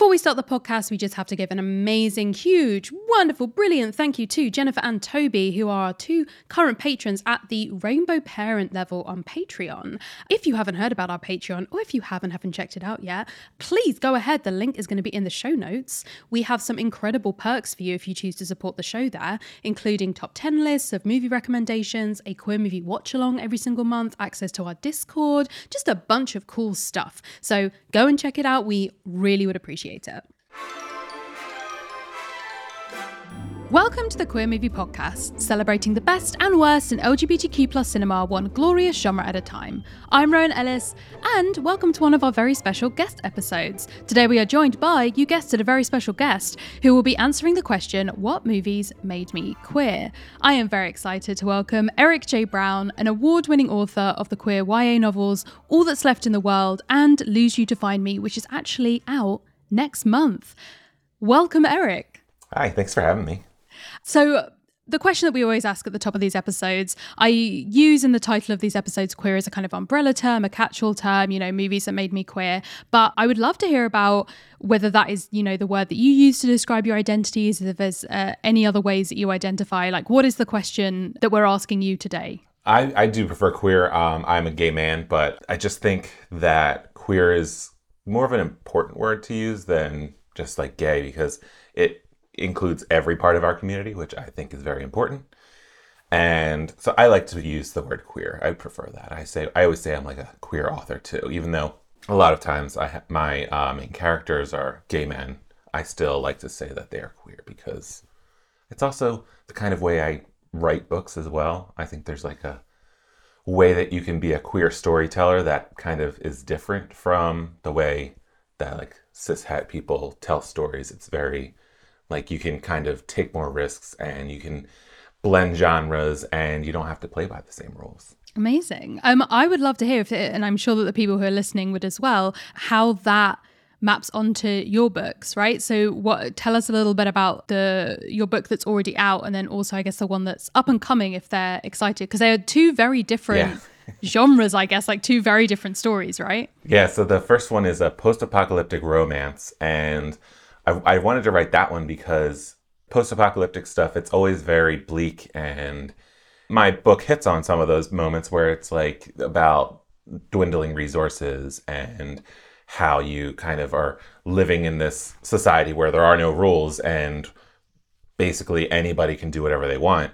Before we start the podcast, we just have to give an amazing, huge, wonderful, brilliant thank you to Jennifer and Toby, who are two current patrons at the Rainbow Parent level on Patreon. If you haven't heard about our Patreon, or if you haven't haven't checked it out yet, please go ahead. The link is going to be in the show notes. We have some incredible perks for you if you choose to support the show there, including top 10 lists of movie recommendations, a queer movie watch along every single month, access to our Discord, just a bunch of cool stuff. So go and check it out. We really would appreciate appreciate it. Welcome to the Queer Movie Podcast, celebrating the best and worst in LGBTQ plus cinema, one glorious genre at a time. I'm Rowan Ellis, and welcome to one of our very special guest episodes. Today we are joined by, you guessed it, a very special guest who will be answering the question, What movies made me queer? I am very excited to welcome Erik J. Brown, an award winning author of the queer YA novels All That's Left in the World and Lose You to Find Me, which is actually out next month. Welcome, Erik. Hi, thanks for having me. So, the question that we always ask at the top of these episodes, I use in the title of these episodes queer as a kind of umbrella term, a catch all term, you know, movies that made me queer. But I would love to hear about whether that is, you know, the word that you use to describe your identities, if there's uh, any other ways that you identify. Like, what is the question that we're asking you today? I, I do prefer queer. Um, I'm a gay man, but I just think that queer is more of an important word to use than just like gay because it includes every part of our community, which I think is very important. And so I like to use the word queer. I prefer that. I say I always say I'm like a queer author too, even though a lot of times I ha- my uh, main characters are gay men. I still like to say that they are queer because it's also the kind of way I write books as well. I think there's like a way that you can be a queer storyteller that kind of is different from the way that like cis cishet people tell stories. It's very like you can kind of take more risks and you can blend genres and you don't have to play by the same rules. Amazing. Um, I would love to hear if, it, and I'm sure that the people who are listening would as well, how that maps onto your books, right? So what tell us a little bit about the your book that's already out and then also I guess the one that's up and coming if they're excited because they are two very different yeah. genres, I guess, like two very different stories, right? Yeah, so the first one is a post-apocalyptic romance and I, I wanted to write that one because post-apocalyptic stuff it's always very bleak and my book hits on some of those moments where it's like about dwindling resources and how you kind of are living in this society where there are no rules and basically anybody can do whatever they want.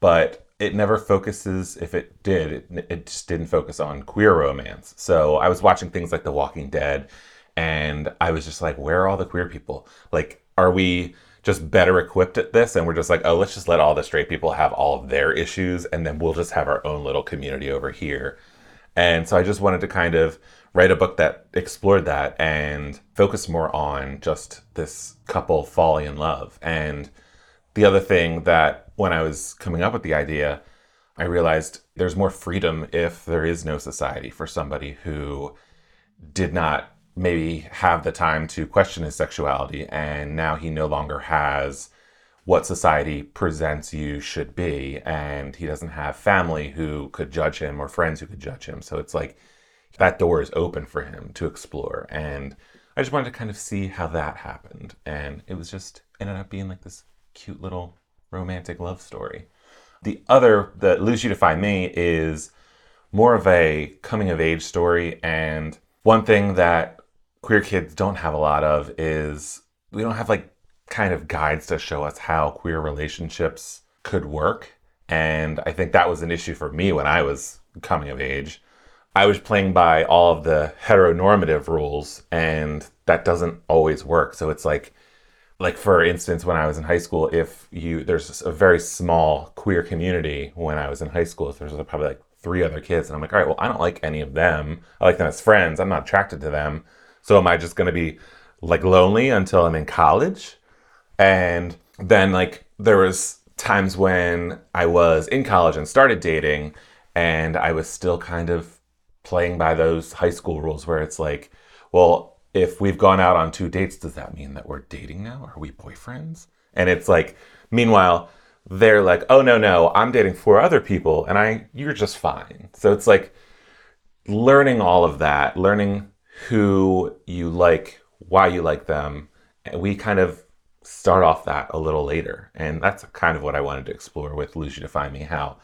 But it never focuses, if it did, it, it just didn't focus on queer romance. So I was watching things like The Walking Dead and I was just like, where are all the queer people? Like, are we just better equipped at this and we're just like oh let's just let all the straight people have all of their issues and then we'll just have our own little community over here and so i just wanted to kind of write a book that explored that and focused more on just this couple falling in love. And the other thing that when I was coming up with the idea, I realized there's more freedom if there is no society for somebody who did not maybe have the time to question his sexuality and now he no longer has what society presents you should be and he doesn't have family who could judge him or friends who could judge him so it's like that door is open for him to explore. And I just wanted to kind of see how that happened. And it was just ended up being like this cute little romantic love story. The other, that Lose You to Find Me, is more of a coming of age story. And one thing that queer kids don't have a lot of is we don't have like kind of guides to show us how queer relationships could work. And I think that was an issue for me when I was coming of age. I was playing by all of the heteronormative rules, and that doesn't always work. So it's like, like for instance, when I was in high school, if you there's a very small queer community when I was in high school, so there's probably like three other kids, and I'm like, all right, well, I don't like any of them. I like them as friends. I'm not attracted to them. So am I just going to be like lonely until I'm in college? And then like there was times when I was in college and started dating, and I was still kind of playing by those high school rules where it's like, well, if we've gone out on two dates, does that mean that we're dating now? Are we boyfriends? And it's like, meanwhile, they're like, oh no, no, I'm dating four other people and I you're just fine. So it's like learning all of that, learning who you like why you like them. And we kind of start off that a little later. And that's kind of what I wanted to explore with Lose You to Find Me how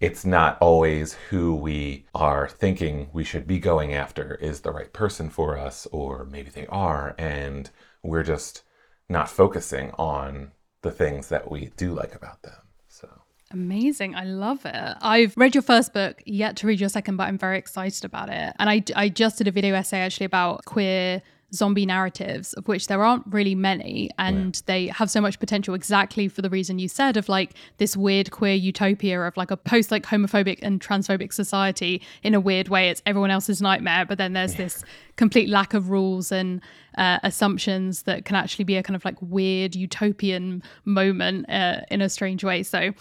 it's not always who we are thinking we should be going after is the right person for us, or maybe they are, and we're just not focusing on the things that we do like about them. So Amazing. I love it. I've read your first book, yet to read your second, but I'm very excited about it. And I, I just did a video essay actually about queer zombie narratives, of which there aren't really many. And yeah. they have so much potential exactly for the reason you said of like this weird queer utopia of like a post like homophobic and transphobic society in a weird way. It's everyone else's nightmare. But then there's yeah. this complete lack of rules and uh, assumptions that can actually be a kind of like weird utopian moment uh, in a strange way. So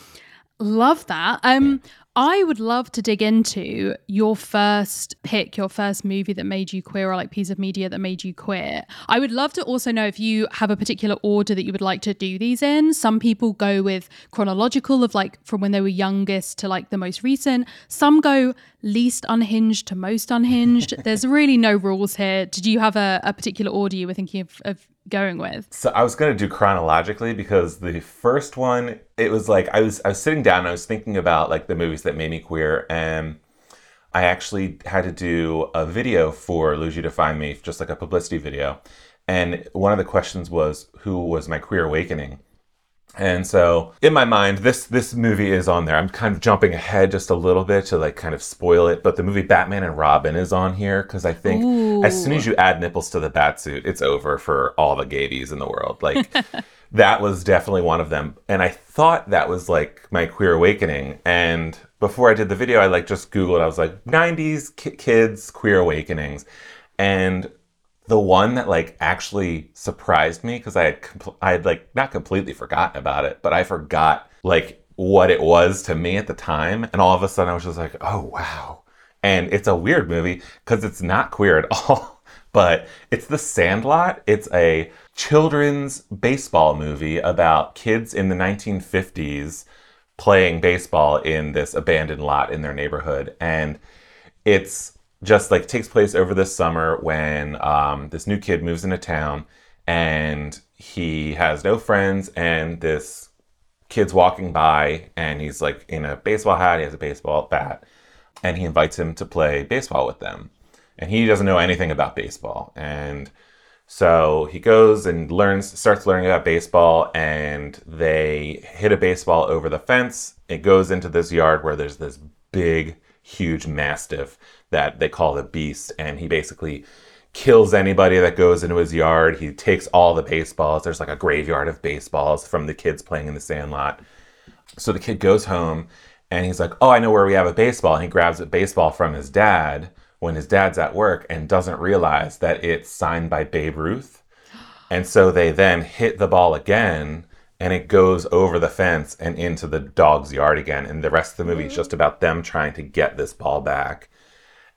love that. Um, I would love to dig into your first pick, your first movie that made you queer, or like piece of media that made you queer. I would love to also know if you have a particular order that you would like to do these in. Some people go with chronological, of like from when they were youngest to like the most recent. Some go least unhinged to most unhinged. There's really no rules here. Did you have a, a particular order you were thinking of, of going with? So I was going to do chronologically because the first one, it was like I was I was sitting down and I was thinking about like the movies that made me queer and I actually had to do a video for Lose You to Find Me, just like a publicity video. And one of the questions was who was my queer awakening? And so in my mind, this this movie is on there. I'm kind of jumping ahead just a little bit to like kind of spoil it, but the movie Batman and Robin is on here because I think Ooh. as soon as you add nipples to the bat suit, it's over for all the gabies in the world. Like that was definitely one of them. And I thought that was like my queer awakening. And before I did the video, I like just Googled, I was like 90s ki- kids queer awakenings. And the one that like actually surprised me because I had compl- I had like not completely forgotten about it, but I forgot like what it was to me at the time, and all of a sudden I was just like, oh wow. And it's a weird movie because it's not queer at all, but it's The Sandlot. It's a children's baseball movie about kids in the 1950s playing baseball in this abandoned lot in their neighborhood, and it's just like takes place over this summer when um, this new kid moves into town and he has no friends and this kid's walking by and he's like in a baseball hat he has a baseball bat and he invites him to play baseball with them. And he doesn't know anything about baseball. And so he goes and learns starts learning about baseball and they hit a baseball over the fence. It goes into this yard where there's this big huge mastiff that they call the beast and he basically kills anybody that goes into his yard. He takes all the baseballs. There's like a graveyard of baseballs from the kids playing in the sandlot. So the kid goes home and he's like oh i know where we have a baseball. And he grabs a baseball from his dad when his dad's at work and doesn't realize that it's signed by babe ruth. And so they then hit the ball again and it goes over the fence and into the dog's yard again. And the rest of the movie is just about them trying to get this ball back.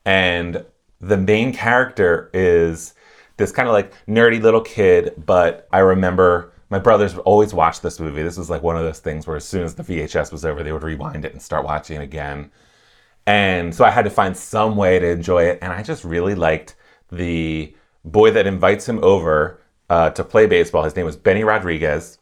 And the main character is this kind of like nerdy little kid, but I remember my brothers always watch this movie. This was like one of those things where as soon as the VHS was over, they would rewind it and start watching it again. And so I had to find some way to enjoy it. And I just really liked the boy that invites him over uh, to play baseball. His name was Benny Rodriguez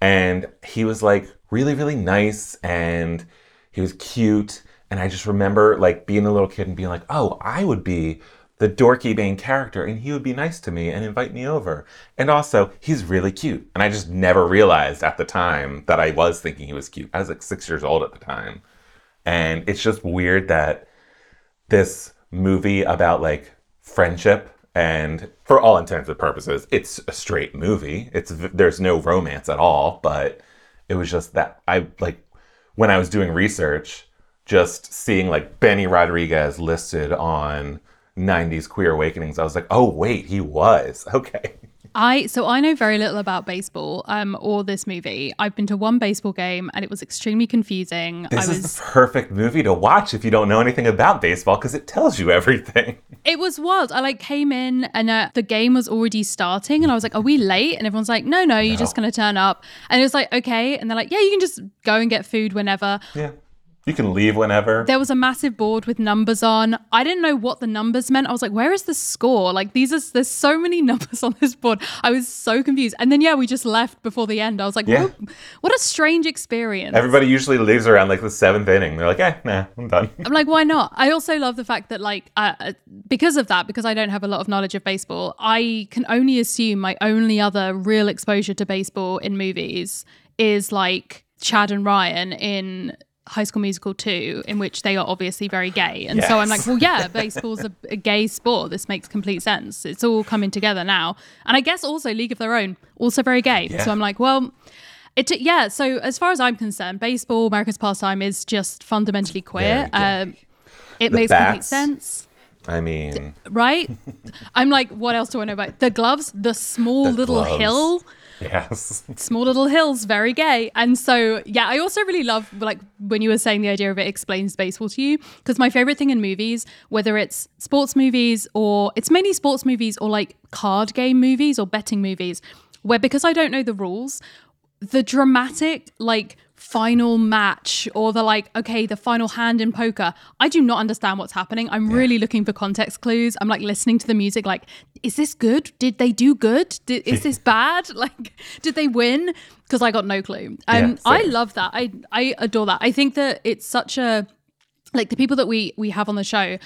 and he was like really really nice and he was cute and i just remember like being a little kid and being like oh i would be the dorky main character and he would be nice to me and invite me over. And also he's really cute. And i just never realized at the time that i was thinking he was cute. I was like six years old at the time. And it's just weird that this movie about like friendship and for all intents and purposes, it's a straight movie. It's there's no romance at all, but it was just that I like when I was doing research, just seeing like Benny Rodriguez listed on 90s Queer Awakenings, I was like, oh wait, he was okay. I so I know very little about baseball um or this movie. I've been to one baseball game and it was extremely confusing. This I is the perfect movie to watch if you don't know anything about baseball because it tells you everything. It was wild. I like came in and uh, the game was already starting and I was like, "Are we late?" And everyone's like, "No, no, you're no. just to turn up." And it was like, "Okay." And they're like, "Yeah, you can just go and get food whenever." Yeah. You can leave whenever. There was a massive board with numbers on. I didn't know what the numbers meant. I was like, where is the score? Like these are there's so many numbers on this board. I was so confused. And then yeah, we just left before the end. I was like, Yeah. what, what a strange experience. Everybody usually leaves around like the seventh inning. They're like, eh, nah, I'm done. I'm like, why not? I also love the fact that, like, uh, uh, because of that, because I don't have a lot of knowledge of baseball, I can only assume my only other real exposure to baseball in movies is like Chad and Ryan in High School Musical 2, in which they are obviously very gay. And so I'm like, well, yeah, baseball's a, a gay sport. This makes complete sense. It's all coming together now. And I guess also League of Their Own, also very gay. Yeah. So I'm like, well, it yeah. So as far as I'm concerned, baseball, America's pastime, is just fundamentally queer. Um, it The makes complete sense, I mean, right? I'm like, what else do I know about the gloves? The small The little gloves. hill, yes. small little hills, very gay. And so yeah, I also really love like when you were saying the idea of it explains baseball to you because my favorite thing in movies, whether it's sports movies or it's mainly sports movies or like card game movies or betting movies, where because I don't know the rules, the dramatic like final match or the like okay the final hand in poker. I do not understand what's happening. I'm really looking for context clues. I'm like listening to the music like is this good? Did they do good? Did, is this bad? Like did they win? Because i got no clue. Um Yeah, i love that. I i adore that. I think that it's such a like the people that we we have on the show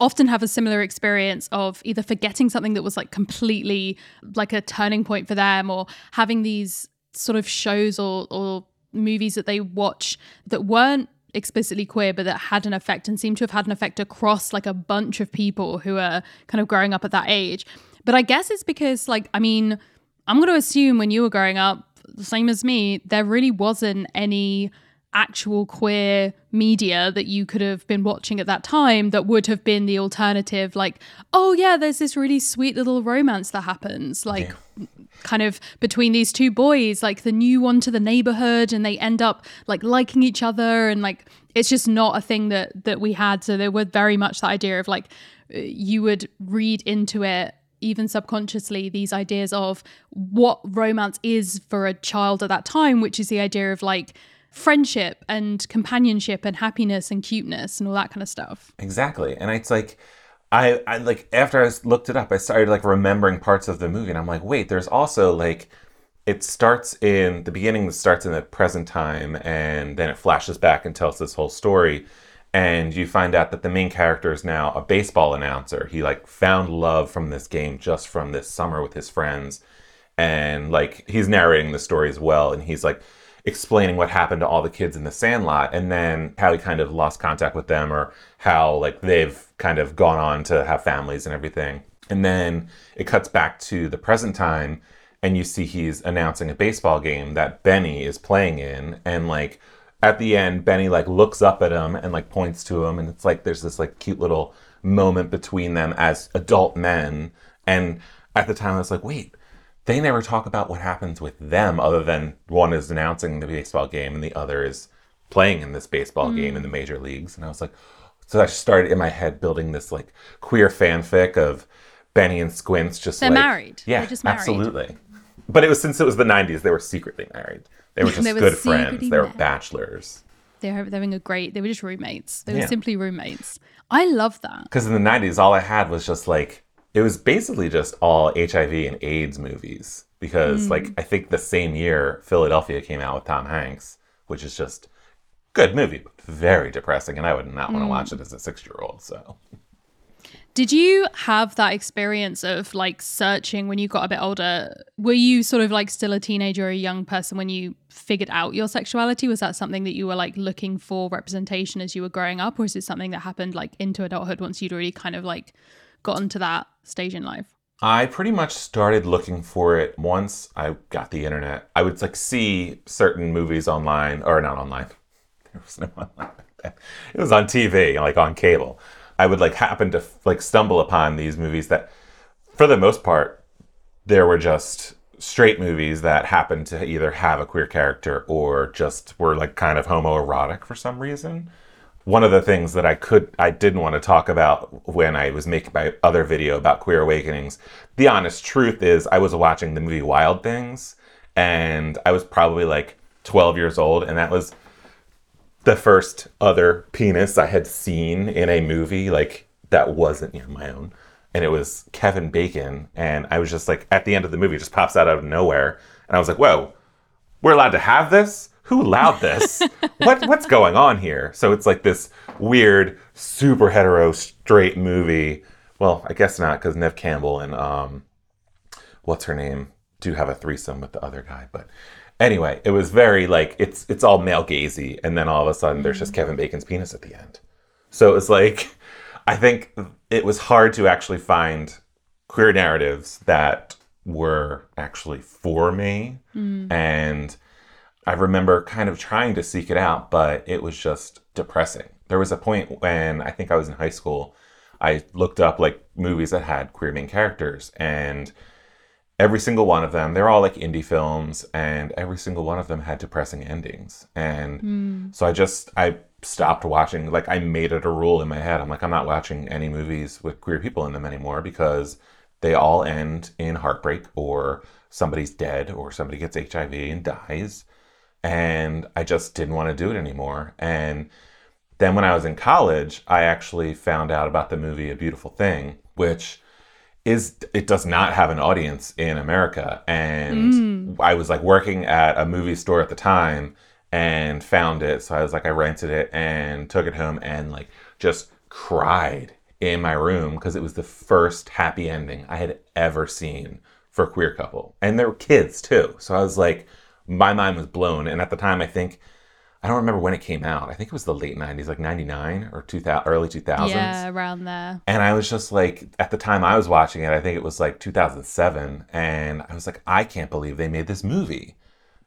often have a similar experience of either forgetting something that was like completely like a turning point for them or having these sort of shows or or movies that they watch that weren't explicitly queer but that had an effect and seem to have had an effect across like a bunch of people who are kind of growing up at that age. But i guess it's because like i mean i'm going to assume when you were growing up the same as me there really wasn't any actual queer media that you could have been watching at that time that would have been the alternative like oh yeah there's this really sweet little romance that happens like kind of between these two boys like the new one to the neighborhood and they end up like liking each other and like it's just not a thing that that we had. So there was very much that idea of like uh, you would read into it even subconsciously these ideas of what romance is for a child at that time which is the idea of like friendship and companionship and happiness and cuteness and all that kind of stuff Exactly. And it's like I, I like after I looked it up, I started like remembering parts of the movie and I'm like, wait, there's also like it starts in the beginning starts in the present time and then it flashes back and tells this whole story and you find out that the main character is now a baseball announcer. He like found love from this game just from this summer with his friends and like he's narrating the story as well and he's like explaining what happened to all the kids in the sandlot and then how he kind of lost contact with them or how like they've kind of gone on to have families and everything. And then it cuts back to the present time and you see he's announcing a baseball game that benny is playing in and like at the end benny like looks up at him and like points to him and it's like there's this like cute little moment between them as adult men. And at the time i was like wait they never talk about what happens with them other than one is announcing the baseball game and the other is playing in this baseball game mm. in the major leagues and i was like so i started in my head building this like queer fanfic of benny and squints just They're like married. yeah They're just married. absolutely but it was since it was the 90s they were secretly married they were just They were good friends they were married. bachelors they're they're having a great they were just roommates they were Yeah. simply roommates i love that because in the 90s all i had was just like it was basically just all hiv and aids movies because hmm. like i think the same year philadelphia came out with tom hanks which is just good movie but very depressing and i would not want to hmm. watch it as a six year old so Did you have that experience of like searching when you got a bit older? Were you sort of like still a teenager or a young person when you figured out your sexuality? Was that something that you were like looking for representation as you were growing up, or is it something that happened like into adulthood once you'd already kind of like gotten to that stage in life? I pretty much started looking for it once I got the internet. I would like see certain movies online or not online. There was no online. It was on TV, like on cable. I would like happen to like stumble upon these movies that for the most part there were just straight movies that happened to either have a queer character or just were like kind of homoerotic for some reason one of the things that I could I didn't want to talk about when I was making my other video about queer awakenings. The honest truth is I was watching the movie Wild Things and I was probably like 12 years old and that was the first other penis I had seen in a movie, like that wasn't you know, my own. And it was Kevin Bacon. And I was just like, at the end of the movie, just pops out out of nowhere. And I was like, whoa, we're allowed to have this? Who allowed this? what what's going on here? So it's like this weird, super hetero straight movie. Well, I guess not, because Neve Campbell and um what's her name do have a threesome with the other guy. But anyway, it was very like it's it's all male gazy, and then all of a sudden there's just Kevin Bacon's penis at the end. So it was like I think it was hard to actually find queer narratives that were actually for me. And I remember kind of trying to seek it out, but it was just depressing. There was a point when I think I was in high school, I looked up like movies that had queer main characters and every single one of them, they're all like indie films and every single one of them had depressing endings. And hmm. so I just I stopped watching like I made it a rule in my head. I'm like I'm not watching any movies with queer people in them anymore because they all end in heartbreak or somebody's dead or somebody gets HIV and dies and I just didn't want to do it anymore. And then when I was in college, I actually found out about the movie A Beautiful Thing, which is it does not have an audience in America. And mm. I was like working at a movie store at the time and found it. So I was like I rented it and took it home and like just cried in my room because it was the first happy ending I had ever seen for a queer couple. And there were kids too. So I was like my mind was blown. And at the time, I think I don't remember when it came out. I think it was the late '90s, like '99 or 2000, early 2000s. Yeah, around there. And I was just like, at the time I was watching it, I think it was like 2007, and I was like, I can't believe they made this movie.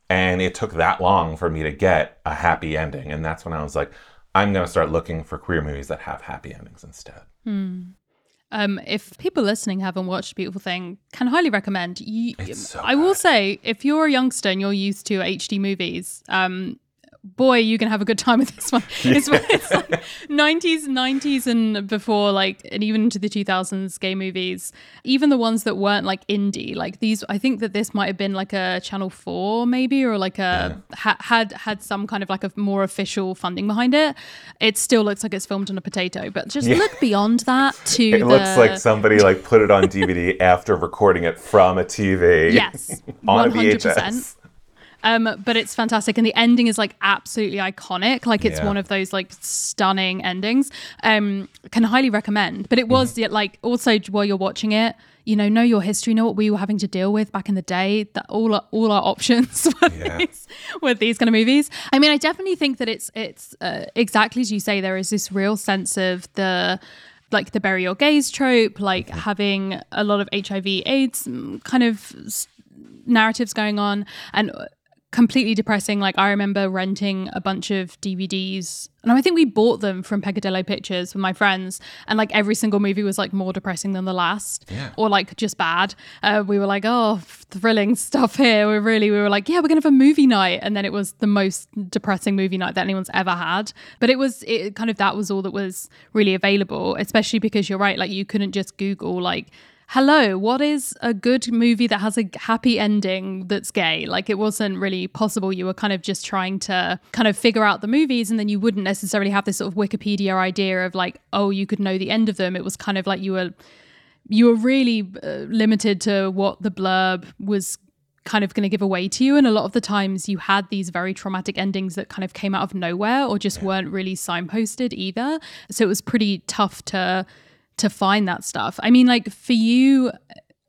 And it took that long for me to get a happy ending, and that's when I was like, I'm gonna start looking for queer movies that have happy endings instead. Hmm. Um, if people listening haven't watched Beautiful Thing, can highly recommend. You, so I will say, if you're a youngster and you're used to HD movies, um, boy, you can have a good time with this one. It's, it's like 90s, 90s and before, like, and even into the 2000s gay movies, even the ones that weren't like indie, like these, I think that this might have been like a Channel 4 maybe, or like a, ha- had, had some kind of like a more official funding behind it. It still looks like it's filmed on a potato, but just look beyond that to It the, looks like somebody like put it on DVD after recording it from a TV. Yes, on a 100%. VHS. Um, but it's fantastic, and the ending is like absolutely iconic. Like it's Yeah. one of those like stunning endings. Um, can highly recommend. But it was Mm-hmm. like also while you're watching it, you know, know your history, know what we were having to deal with back in the day. That all our, all our options were Yeah. these, with these kind of movies. I mean, I definitely think that it's it's uh, exactly as you say. There is this real sense of the like the bury your gays trope, like Mm-hmm. having a lot of HIV AIDS mm, kind of narratives going on and uh, completely depressing. Like i remember renting a bunch of dvds and i think we bought them from peccadillo pictures with my friends. And like every single movie was like more depressing than the last. Yeah. or like just bad. Uh, we were like oh thrilling stuff here. We're really we were like yeah we're gonna have a movie night. And then it was the most depressing movie night that anyone's ever had. But it was it kind of that was all that was really available especially because you're right like you couldn't just google like hello, what is a good movie that has a happy ending that's gay? Like it wasn't really possible. You were kind of just trying to kind of figure out the movies, and then you wouldn't necessarily have this sort of Wikipedia idea of like, oh, you could know the end of them. It was kind of like you were you were really uh, limited to what the blurb was kind of going to give away to you and a lot of the times you had these very traumatic endings that kind of came out of nowhere or just weren't really signposted either so it was pretty tough to to find that stuff i mean like for you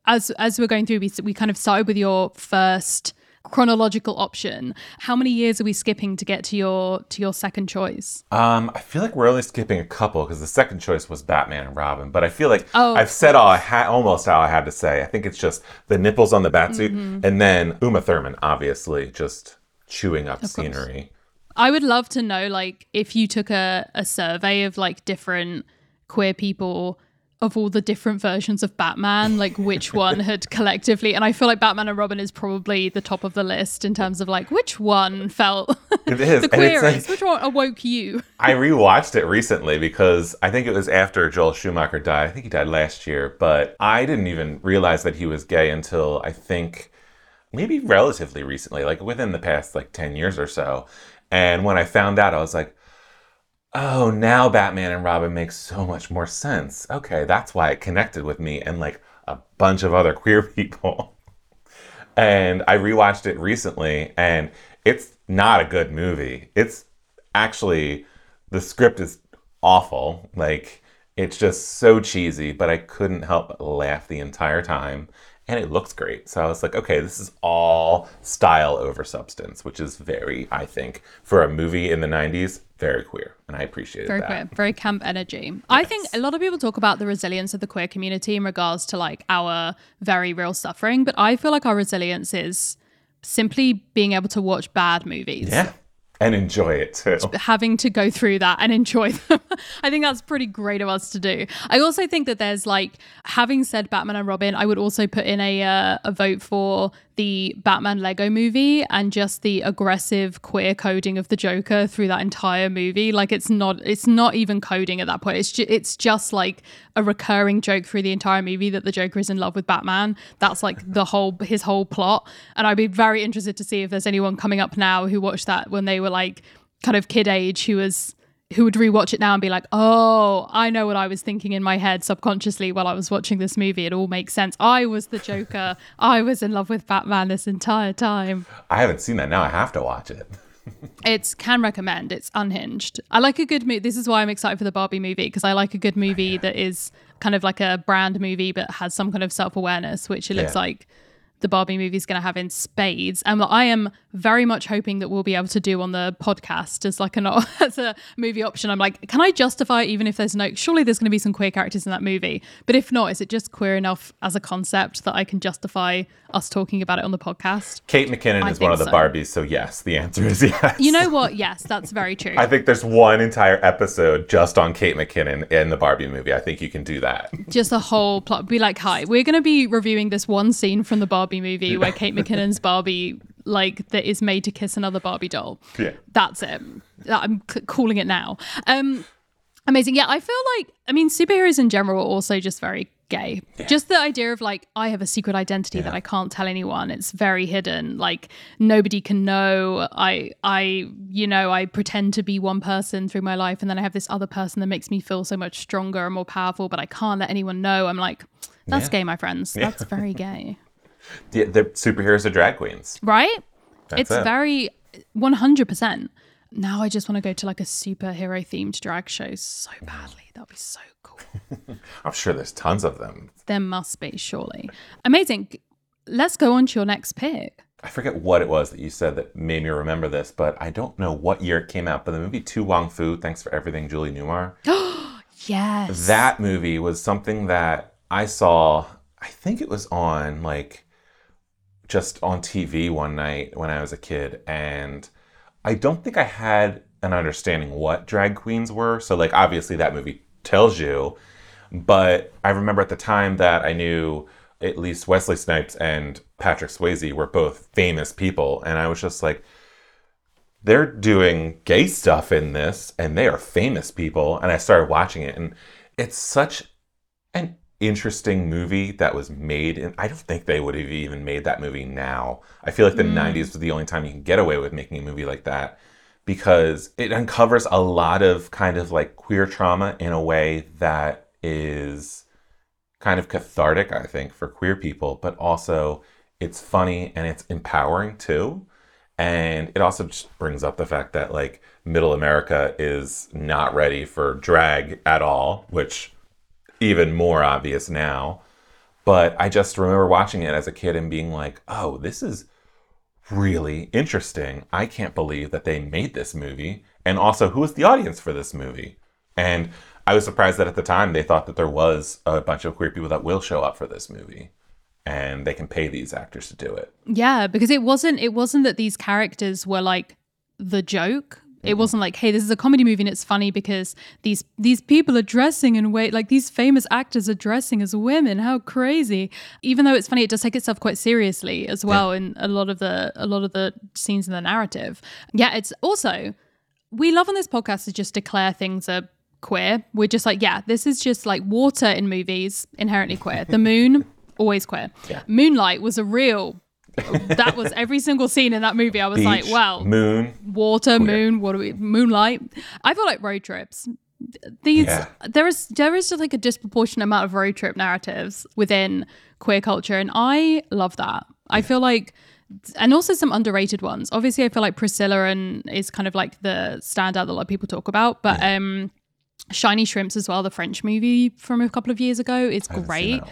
as as we're going through we, we kind of started with your first chronological option how many years are we skipping to get to your to your second choice Um, I feel like we're only skipping a couple because the second choice was Batman and Robin. But I feel like Oh, I've said all I had, almost all I had to say. I think it's just the nipples on the batsuit, Mm-hmm. and then Uma Thurman, obviously, just chewing up scenery. I would love to know, like, if you took a, a survey of like different queer people of all the different versions of Batman, like which one had collectively, and I feel like Batman and Robin is probably the top of the list in terms of like which one felt the queerest, like which one awoke you. I rewatched it recently because I think it was after Joel Schumacher died. I think he died last year, but I didn't even realize that he was gay until I think maybe relatively recently, like within the past like 10 years or so. And when I found out, I was like, oh, now Batman and Robin makes so much more sense. Okay, that's why it connected with me and like a bunch of other queer people. and I rewatched it recently and it's not a good movie. It's actually the script is awful. Like it's just so cheesy, but I couldn't help but laugh the entire time. And it looks great. So I was like, okay, this is all style over substance, which is very, I think, for a movie in the 90s, very queer. And I appreciate very that. queer, very camp energy. I think a lot of people talk about the resilience of the queer community in regards to like our very real suffering, but I feel like our resilience is simply being able to watch bad movies. Yeah and enjoy it too. Having to go through that and enjoy them. I think that's pretty great of us to do. I also think that there's like, having said Batman and Robin, I would also put in a, uh, a vote for the Batman Lego movie and just the aggressive queer coding of the Joker through that entire movie. Like it's not it's not even coding at that point. It's ju- it's just like a recurring joke through the entire movie that the Joker is in love with Batman. That's like the whole his whole plot. And I'd be very interested to see if there's anyone coming up now who watched that when they were like kind of kid age who was who would rewatch it now and be like, "Oh, I know what I was thinking in my head subconsciously while I was watching this movie. It all makes sense. I was the Joker. I was in love with Batman this entire time." I haven't seen that. Now I have to watch it. it's can recommend. It's unhinged. I like a good movie. This is why I'm excited for the Barbie movie because I like a good movie yeah. that is kind of like a brand movie but has some kind of self awareness, which it looks yeah. like the Barbie movie is going to have in spades, and what I am very much hoping that we'll be able to do on the podcast as like an as a movie option. I'm like, can I justify even if there's no? Surely there's going to be some queer characters in that movie, but if not, is it just queer enough as a concept that I can justify us talking about it on the podcast? Kate McKinnon I is one of the so. Barbies, so yes, the answer is yes. You know what? Yes, that's very true. I think there's one entire episode just on Kate McKinnon in the Barbie movie. I think you can do that. Just a whole plot. Be like, hi, we're going to be reviewing this one scene from the Barbie movie where Kate McKinnon's Barbie like that is made to kiss another Barbie doll. Yeah, that's it. I'm c- calling it now. Um, amazing. Yeah, I feel like I mean superheroes in general are also just very gay. Yeah. Just the idea of like I have a secret identity yeah. that I can't tell anyone. It's very hidden. Like nobody can know. I I you know, I pretend to be one person through my life and then I have this other person that makes me feel so much stronger and more powerful, but I can't let anyone know. I'm like that's yeah. gay, my friends. That's very gay. The, the superheroes are drag queens. Right? That's it's it. very 100%. Now I just want to go to like a superhero themed drag show so badly. That'd be so cool. I'm sure there's tons of them. There must be, surely. Amazing. Let's go on to your next pick. I forget what it was that you said that made me remember this, but I don't know what year it came out. But the movie To Wong Foo, Thanks for Everything, Julie Newmar. yes. That movie was something that I saw, I think it was on like just on TV one night when I was a kid, and I don't think I had an understanding what drag queens were. So, like, obviously, that movie tells you, but I remember at the time that I knew at least Wesley Snipes and Patrick Swayze were both famous people, and I was just like, they're doing gay stuff in this, and they are famous people. And I started watching it, and it's such an interesting movie that was made and I don't think they would have even made that movie now. I feel like the mm. 90s was the only time you can get away with making a movie like that because it uncovers a lot of kind of like queer trauma in a way that is kind of cathartic, I think, for queer people, but also it's funny and it's empowering too. And it also just brings up the fact that like middle America is not ready for drag at all, which even more obvious now. But I just remember watching it as a kid and being like, oh, this is really interesting. I can't believe that they made this movie. And also, who is the audience for this movie? And I was surprised that at the time they thought that there was a bunch of queer people that will show up for this movie and they can pay these actors to do it. Yeah, because it wasn't it wasn't that these characters were like the joke. It wasn't like, hey, this is a comedy movie and it's funny because these these people are dressing in way like these famous actors are dressing as women. How crazy! Even though it's funny, it does take itself quite seriously as well yeah. in a lot of the a lot of the scenes in the narrative. Yeah, it's also we love on this podcast to just declare things are queer. We're just like, yeah, this is just like water in movies, inherently queer. The moon, always queer. Yeah. Moonlight was a real that was every single scene in that movie. I was like, Beach, well, moon. water, moon, what do we, moonlight. I feel like road trips. These Yeah. there is there is just like a disproportionate amount of road trip narratives within queer culture, and I love that. I feel like, and also some underrated ones. Obviously, I feel like Priscilla and is kind of like the standout that a lot of people talk about, but um, Shiny Shrimps as well, the French movie from a couple of years ago, is I haven't seen great.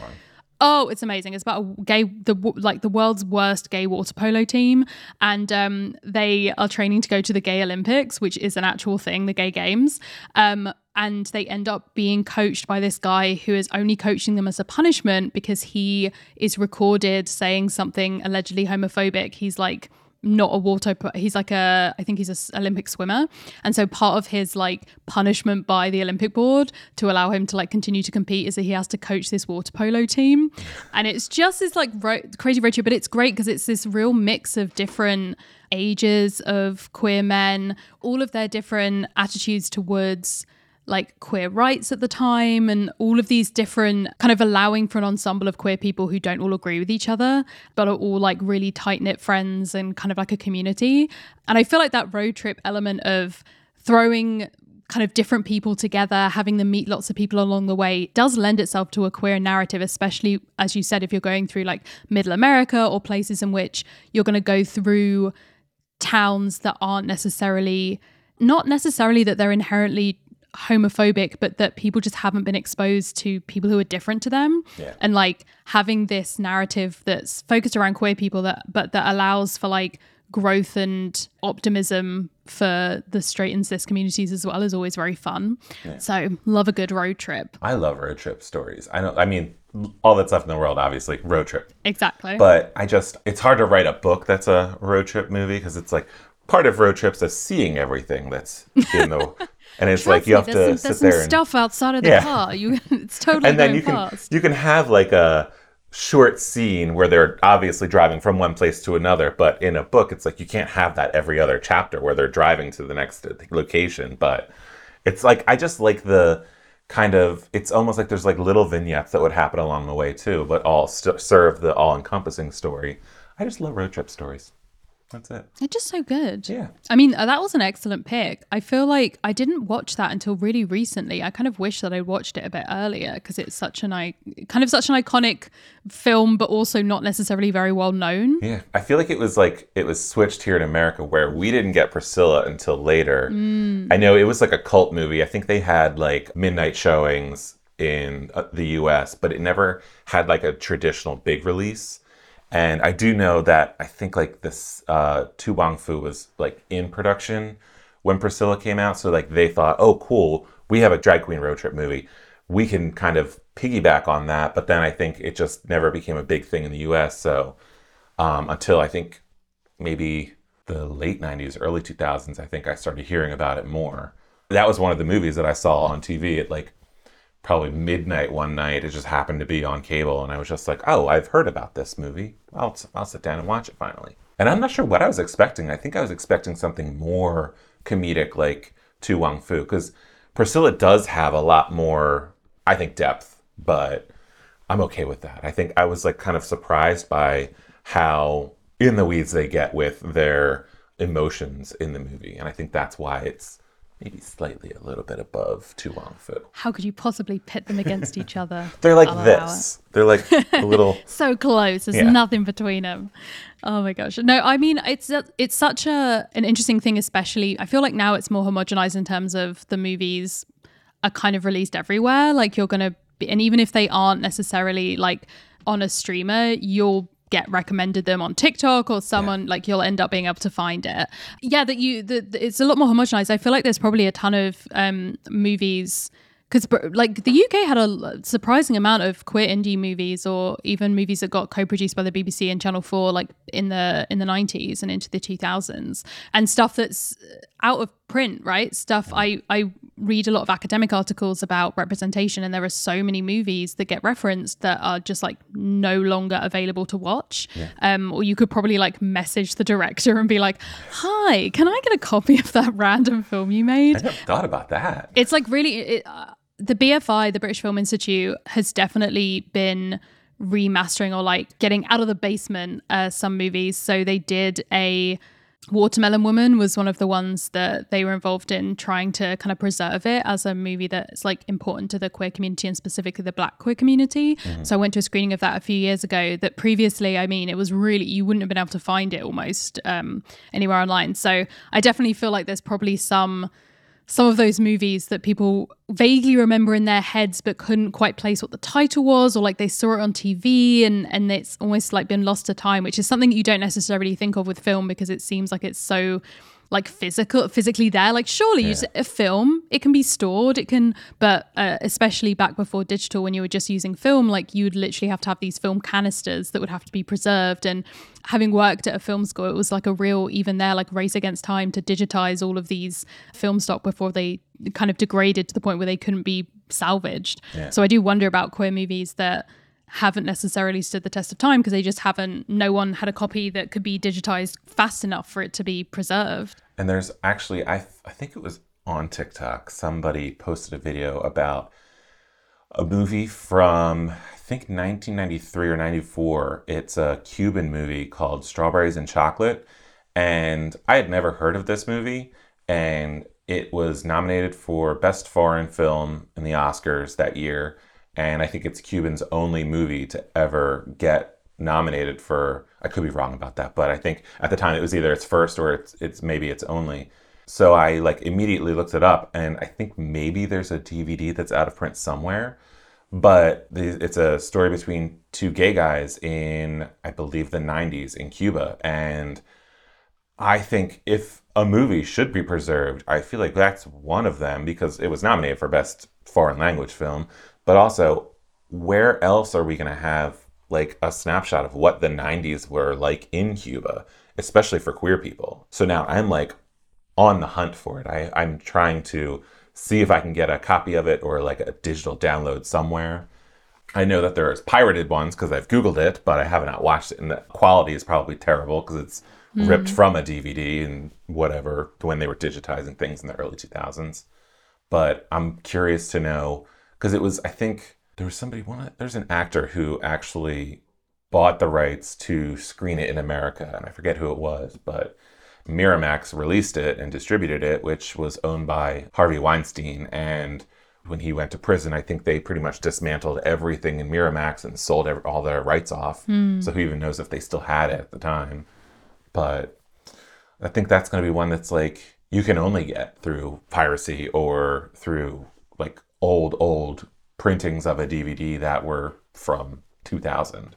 Oh, it's amazing! It's about a gay, the like the world's worst gay water polo team, and um, they are training to go to the Gay Olympics, which is an actual thing, the Gay Games. Um, and they end up being coached by this guy who is only coaching them as a punishment because he is recorded saying something allegedly homophobic. He's like not a water he's like a i think he's an olympic swimmer. And so part of his like punishment by the olympic board to allow him to like continue to compete is that he has to coach this water polo team. And it's just this like ro- crazy road trip but it's great because it's this real mix of different ages of queer men all of their different attitudes towards like queer rights at the time and all of these different kind of allowing for an ensemble of queer people who don't all agree with each other but are all like really tight knit friends and kind of like a community. And i feel like that road trip element of throwing kind of different people together having them meet lots of people along the way does lend itself to a queer narrative especially as you said if you're going through like middle america or places in which you're going to go through towns that aren't necessarily not necessarily that they're inherently homophobic but that people just haven't been exposed to people who are different to them Yeah. and like having this narrative that's focused around queer people that but that allows for like growth and optimism for the straight and cis communities as well is always very fun so love a good road trip I love road trip stories. I know. I mean, all that stuff in the world, obviously, road trip. exactly But I just, it's hard to write a book that's a road trip movie because it's like part of road trips is seeing everything that's in the, and it's like you have Trust me, to some, sit there's there some and, stuff outside of the Yeah. car. You it's totally and then you can you can have like a short scene where they're obviously driving from one place to another but in a book it's like you can't have that every other chapter where they're driving to the next uh, location but it's like i just like the kind of it's almost like there's like little vignettes that would happen along the way too but all st- serve the all-encompassing story. I just love road trip stories that's it It's just so good. Yeah. I mean, uh, that was an excellent pick. I feel like I didn't watch that until really recently. I kind of wish that I watched it a bit earlier because it's such an I kind of such an iconic film, but also not necessarily very well known. Yeah, I feel like it was like it was switched here in America where we didn't get Priscilla until later. I know it was like a cult movie. I think they had like midnight showings in uh, the US, but it never had like a traditional big release. And I do know that I think like this uh To Wong Foo was like in production when Priscilla came out, so like they thought, "Oh, cool, we have a drag queen road trip movie. We can kind of piggyback on that." But then I think it just never became a big thing in the US, so um, until I think maybe the late 90s, early 2000s, I think I started hearing about it more. That was one of the movies that I saw on TV at like probably midnight one night. It just happened to be on cable, and I was just like, oh, I've heard about this movie. I'll, I'll sit down and watch it finally. And I'm not sure what I was expecting. I think I was expecting something more comedic like To Wong Foo, because Priscilla does have a lot more, I think, depth, but I'm okay with that. I think I was like kind of surprised by how in the weeds they get with their emotions in the movie. And I think that's why it's maybe slightly a little bit above To Wong Foo. How could you possibly pit them against each other? They're like this. They're like a little so close. There's Yeah. nothing between them. Oh my gosh. No, I mean it's it's such a an interesting thing. Especially, I feel like now it's more homogenized in terms of the movies are kind of released everywhere. Like you're gonna, be, and even if they aren't necessarily like on a streamer, you'll get recommended them on TikTok or someone like you'll end up being able to find it. Yeah, that you the, the- it's a lot more homogenized. I feel like there's probably a ton of um movies because like the UK had a surprising amount of queer indie movies or even movies that got co-produced by the BBC and Channel 4 like in the in the 90s and into the 2000s and stuff that's out of print right? Stuff. I I read a lot of academic articles about representation and there are so many movies that get referenced that are just like no longer available to watch. Um or you could probably like message the director and be like hi can I get a copy of that random film you made? I never thought about that. it's like really it, uh, the BFI, the British Film Institute, has definitely been remastering or like getting out of the basement uh, some movies. So they did a Watermelon Woman was one of the ones that they were involved in trying to kind of preserve it as a movie that's like important to the queer community and specifically the black queer community. Mm-hmm. So I went to a screening of that a few years ago that previously, I mean, it was really, you wouldn't have been able to find it almost um, anywhere online. So I definitely feel like there's probably some some of those movies that people vaguely remember in their heads but couldn't quite place what the title was or like they saw it on TV and and it's almost like been lost to time which is something you don't necessarily think of with film because it seems like it's so like physical physically there like surely yeah. a film it can be stored it can but uh, especially back before digital when you were just using film like you would literally have to have these film canisters that would have to be preserved and having worked at a film school it was like a real even there like race against time to digitize all of these film stock before they kind of degraded to the point where they couldn't be salvaged yeah. so i do wonder about queer movies that haven't necessarily stood the test of time because they just haven't no one had a copy that could be digitized fast enough for it to be preserved. And there's actually i i think it was on tiktok somebody posted a video about a movie from i think 1993 or 94 it's a cuban movie called strawberries and chocolate. And i had never heard of this movie and it was nominated for best foreign film in the oscars that year and I think it's Cuban's only movie to ever get nominated for. I could be wrong about that, but I think at the time it was either its first or it's it's maybe its only. So I like immediately looked it up, and I think maybe there's a DVD that's out of print somewhere. But it's a story between two gay guys in, I believe, the 90s in Cuba. And I think if a movie should be preserved, I feel like that's one of them because it was nominated for Best Foreign Language Film. But also, where else are we going to have like a snapshot of what the 90s were like in Cuba, especially for queer people? So now I'm like on the hunt for it. I, I'm trying to see if I can get a copy of it or like a digital download somewhere. I know that there's pirated ones because I've Googled it, but I have not watched it, and the quality is probably terrible because it's mm. ripped from a DVD and whatever when they were digitizing things in the early 2000s. But I'm curious to know because it was I think there was somebody one there's an actor who actually bought the rights to screen it in America and I forget who it was but Miramax released it and distributed it which was owned by Harvey Weinstein. And when he went to prison I think they pretty much dismantled everything in Miramax and sold all their rights off. Mm. so who even knows if they still had it at the time? But I think that's going to be one that's like you can only get through piracy or through like old, old printings of a DVD that were from 2000.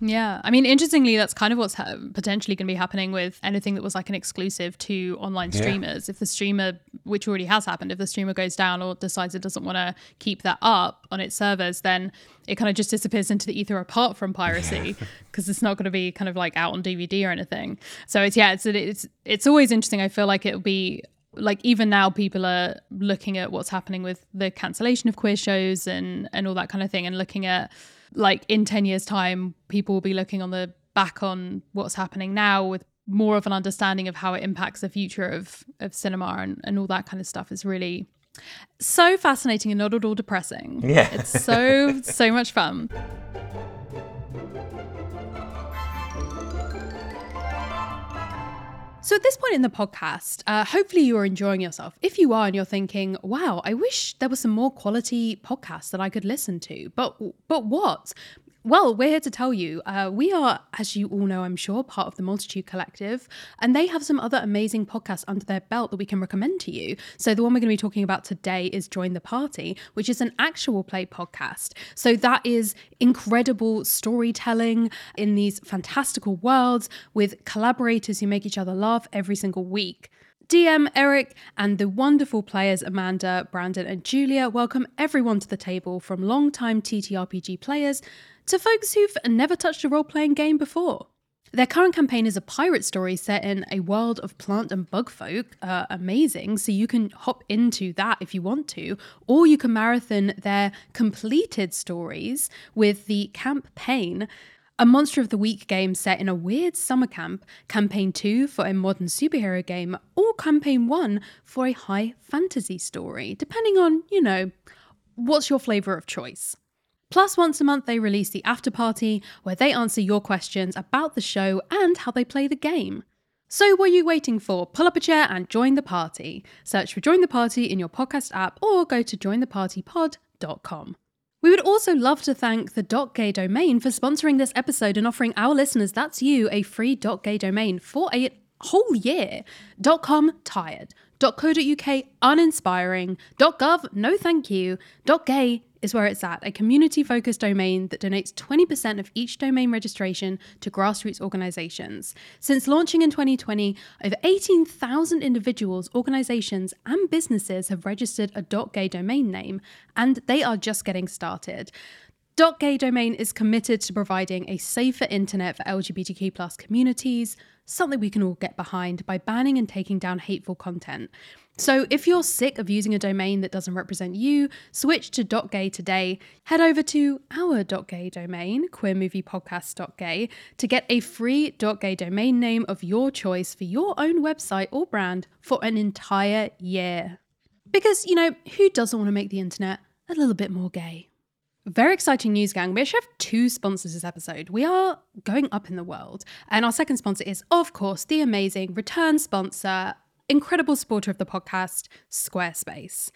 Yeah. I mean, interestingly, that's kind of what's ha- potentially going to be happening with anything that was like an exclusive to online streamers. Yeah. If the streamer, which already has happened, if the streamer goes down or decides it doesn't want to keep that up on its servers, then it kind of just disappears into the ether apart from piracy because it's not going to be kind of like out on DVD or anything. So it's, yeah, it's, it's, it's always interesting. I feel like it'll be like even now people are looking at what's happening with the cancellation of queer shows and and all that kind of thing and looking at like in 10 years time people will be looking on the back on what's happening now with more of an understanding of how it impacts the future of of cinema and, and all that kind of stuff is really so fascinating and not at all depressing. Yeah. It's so so much fun So, at this point in the podcast, uh, hopefully you're enjoying yourself. If you are and you're thinking, wow, I wish there was some more quality podcasts that I could listen to, but, but what? Well, we're here to tell you. Uh, we are, as you all know, I'm sure, part of the Multitude Collective, and they have some other amazing podcasts under their belt that we can recommend to you. So, the one we're going to be talking about today is Join the Party, which is an actual play podcast. So, that is incredible storytelling in these fantastical worlds with collaborators who make each other laugh every single week. DM Eric and the wonderful players Amanda, Brandon, and Julia welcome everyone to the table from long-time TTRPG players to folks who've never touched a role playing game before. Their current campaign is a pirate story set in a world of plant and bug folk. Uh, amazing. So you can hop into that if you want to, or you can marathon their completed stories with the campaign. A Monster of the Week game set in a weird summer camp, Campaign 2 for a modern superhero game, or Campaign 1 for a high fantasy story, depending on, you know, what's your flavour of choice. Plus, once a month, they release the after party where they answer your questions about the show and how they play the game. So, what are you waiting for? Pull up a chair and join the party. Search for Join the Party in your podcast app or go to jointhepartypod.com. We would also love to thank the .gay domain for sponsoring this episode and offering our listeners, that's you, a free .gay domain for a whole year. .com tired. .co.uk uninspiring. .gov no thank you. .gay is where it's at, a community focused domain that donates 20% of each domain registration to grassroots organizations. Since launching in 2020, over 18,000 individuals, organizations, and businesses have registered a .gay domain name, and they are just getting started. .gay domain is committed to providing a safer internet for LGBTQ communities, something we can all get behind by banning and taking down hateful content. So, if you're sick of using a domain that doesn't represent you, switch to .gay today. Head over to our .gay domain, queermoviepodcast.gay, to get a free .gay domain name of your choice for your own website or brand for an entire year. Because, you know, who doesn't want to make the internet a little bit more gay? Very exciting news, gang. We actually have two sponsors this episode. We are going up in the world. And our second sponsor is, of course, the amazing return sponsor, incredible supporter of the podcast, Squarespace.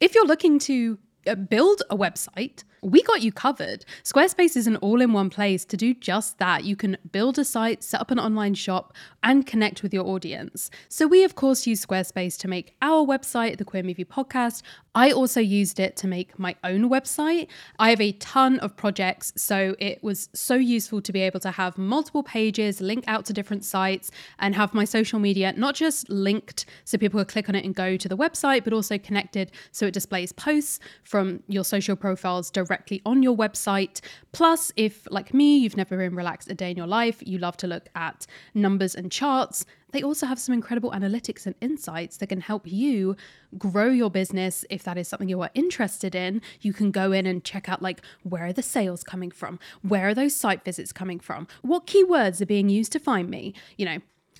If you're looking to uh, build a website, we got you covered. Squarespace is an all in one place to do just that. You can build a site, set up an online shop, and connect with your audience. So, we of course use Squarespace to make our website, the Queer Movie Podcast. I also used it to make my own website. I have a ton of projects, so it was so useful to be able to have multiple pages, link out to different sites, and have my social media not just linked so people could click on it and go to the website, but also connected so it displays posts from your social profiles directly directly on your website. Plus, if, like me, you've never been relaxed a day in your life, you love to look at numbers and charts, they also have some incredible analytics and insights that can help you grow your business. If that is something you are interested in, you can go in and check out like where are the sales coming from? Where are those site visits coming from? What keywords are being used to find me? You know,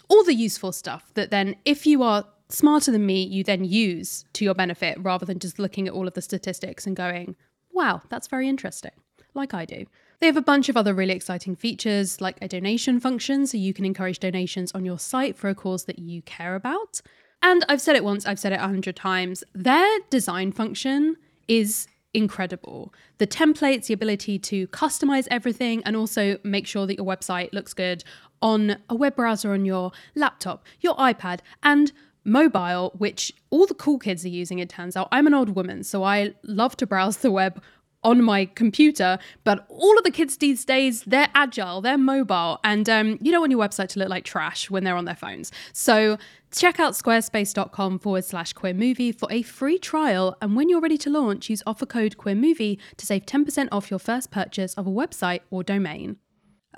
all the useful stuff that then, if you are smarter than me, you then use to your benefit rather than just looking at all of the statistics and going, wow, that's very interesting, like I do. They have a bunch of other really exciting features, like a donation function, so you can encourage donations on your site for a cause that you care about. And I've said it once, I've said it a hundred times. Their design function is incredible. The templates, the ability to customize everything, and also make sure that your website looks good on a web browser on your laptop, your iPad, and mobile, which all the cool kids are using, it turns out. I'm an old woman, so I love to browse the web on my computer, but all of the kids these days, they're agile, they're mobile, and um, you don't want your website to look like trash when they're on their phones. So check out squarespace.com forward slash queer movie for a free trial. And when you're ready to launch, use offer code queer movie to save 10% off your first purchase of a website or domain.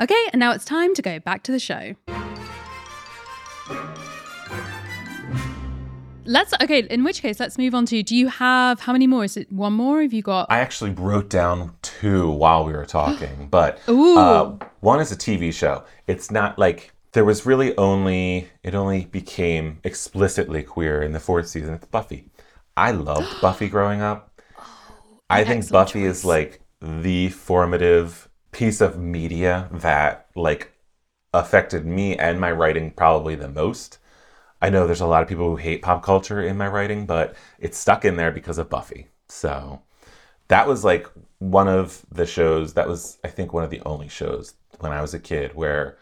Okay, and now it's time to go back to the show. Let's okay. In which case, let's move on to. Do you have how many more? Is it one more? Have you got? I actually wrote down two while we were talking, but uh, one is a TV show. It's not like there was really only it only became explicitly queer in the fourth season. It's Buffy. I loved Buffy growing up. Oh, I think Buffy choice. is like the formative piece of media that like affected me and my writing probably the most I know there's a lot of people who hate pop culture in my writing, but it's stuck in there because of Buffy. So that was like one of the shows that was, I think, one of the only shows when I was a kid where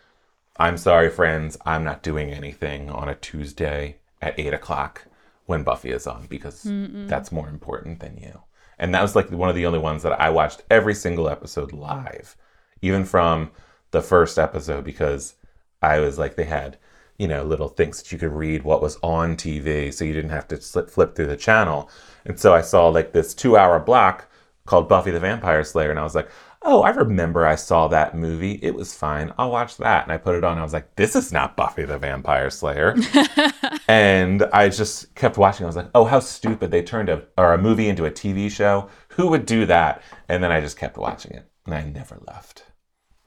I'm sorry, friends, I'm not doing anything on a Tuesday at eight o'clock when Buffy is on because Mm-mm. that's more important than you. And that was like one of the only ones that I watched every single episode live, even from the first episode, because I was like, they had you know, little things that you could read what was on TV so you didn't have to slip, flip through the channel. And so I saw like this two hour block called Buffy the Vampire Slayer. And I was like, oh, I remember I saw that movie. It was fine. I'll watch that. And I put it on. I was like, this is not Buffy the Vampire Slayer. and I just kept watching. I was like, oh, how stupid. They turned a, or a movie into a TV show. Who would do that? And then I just kept watching it. And I never left.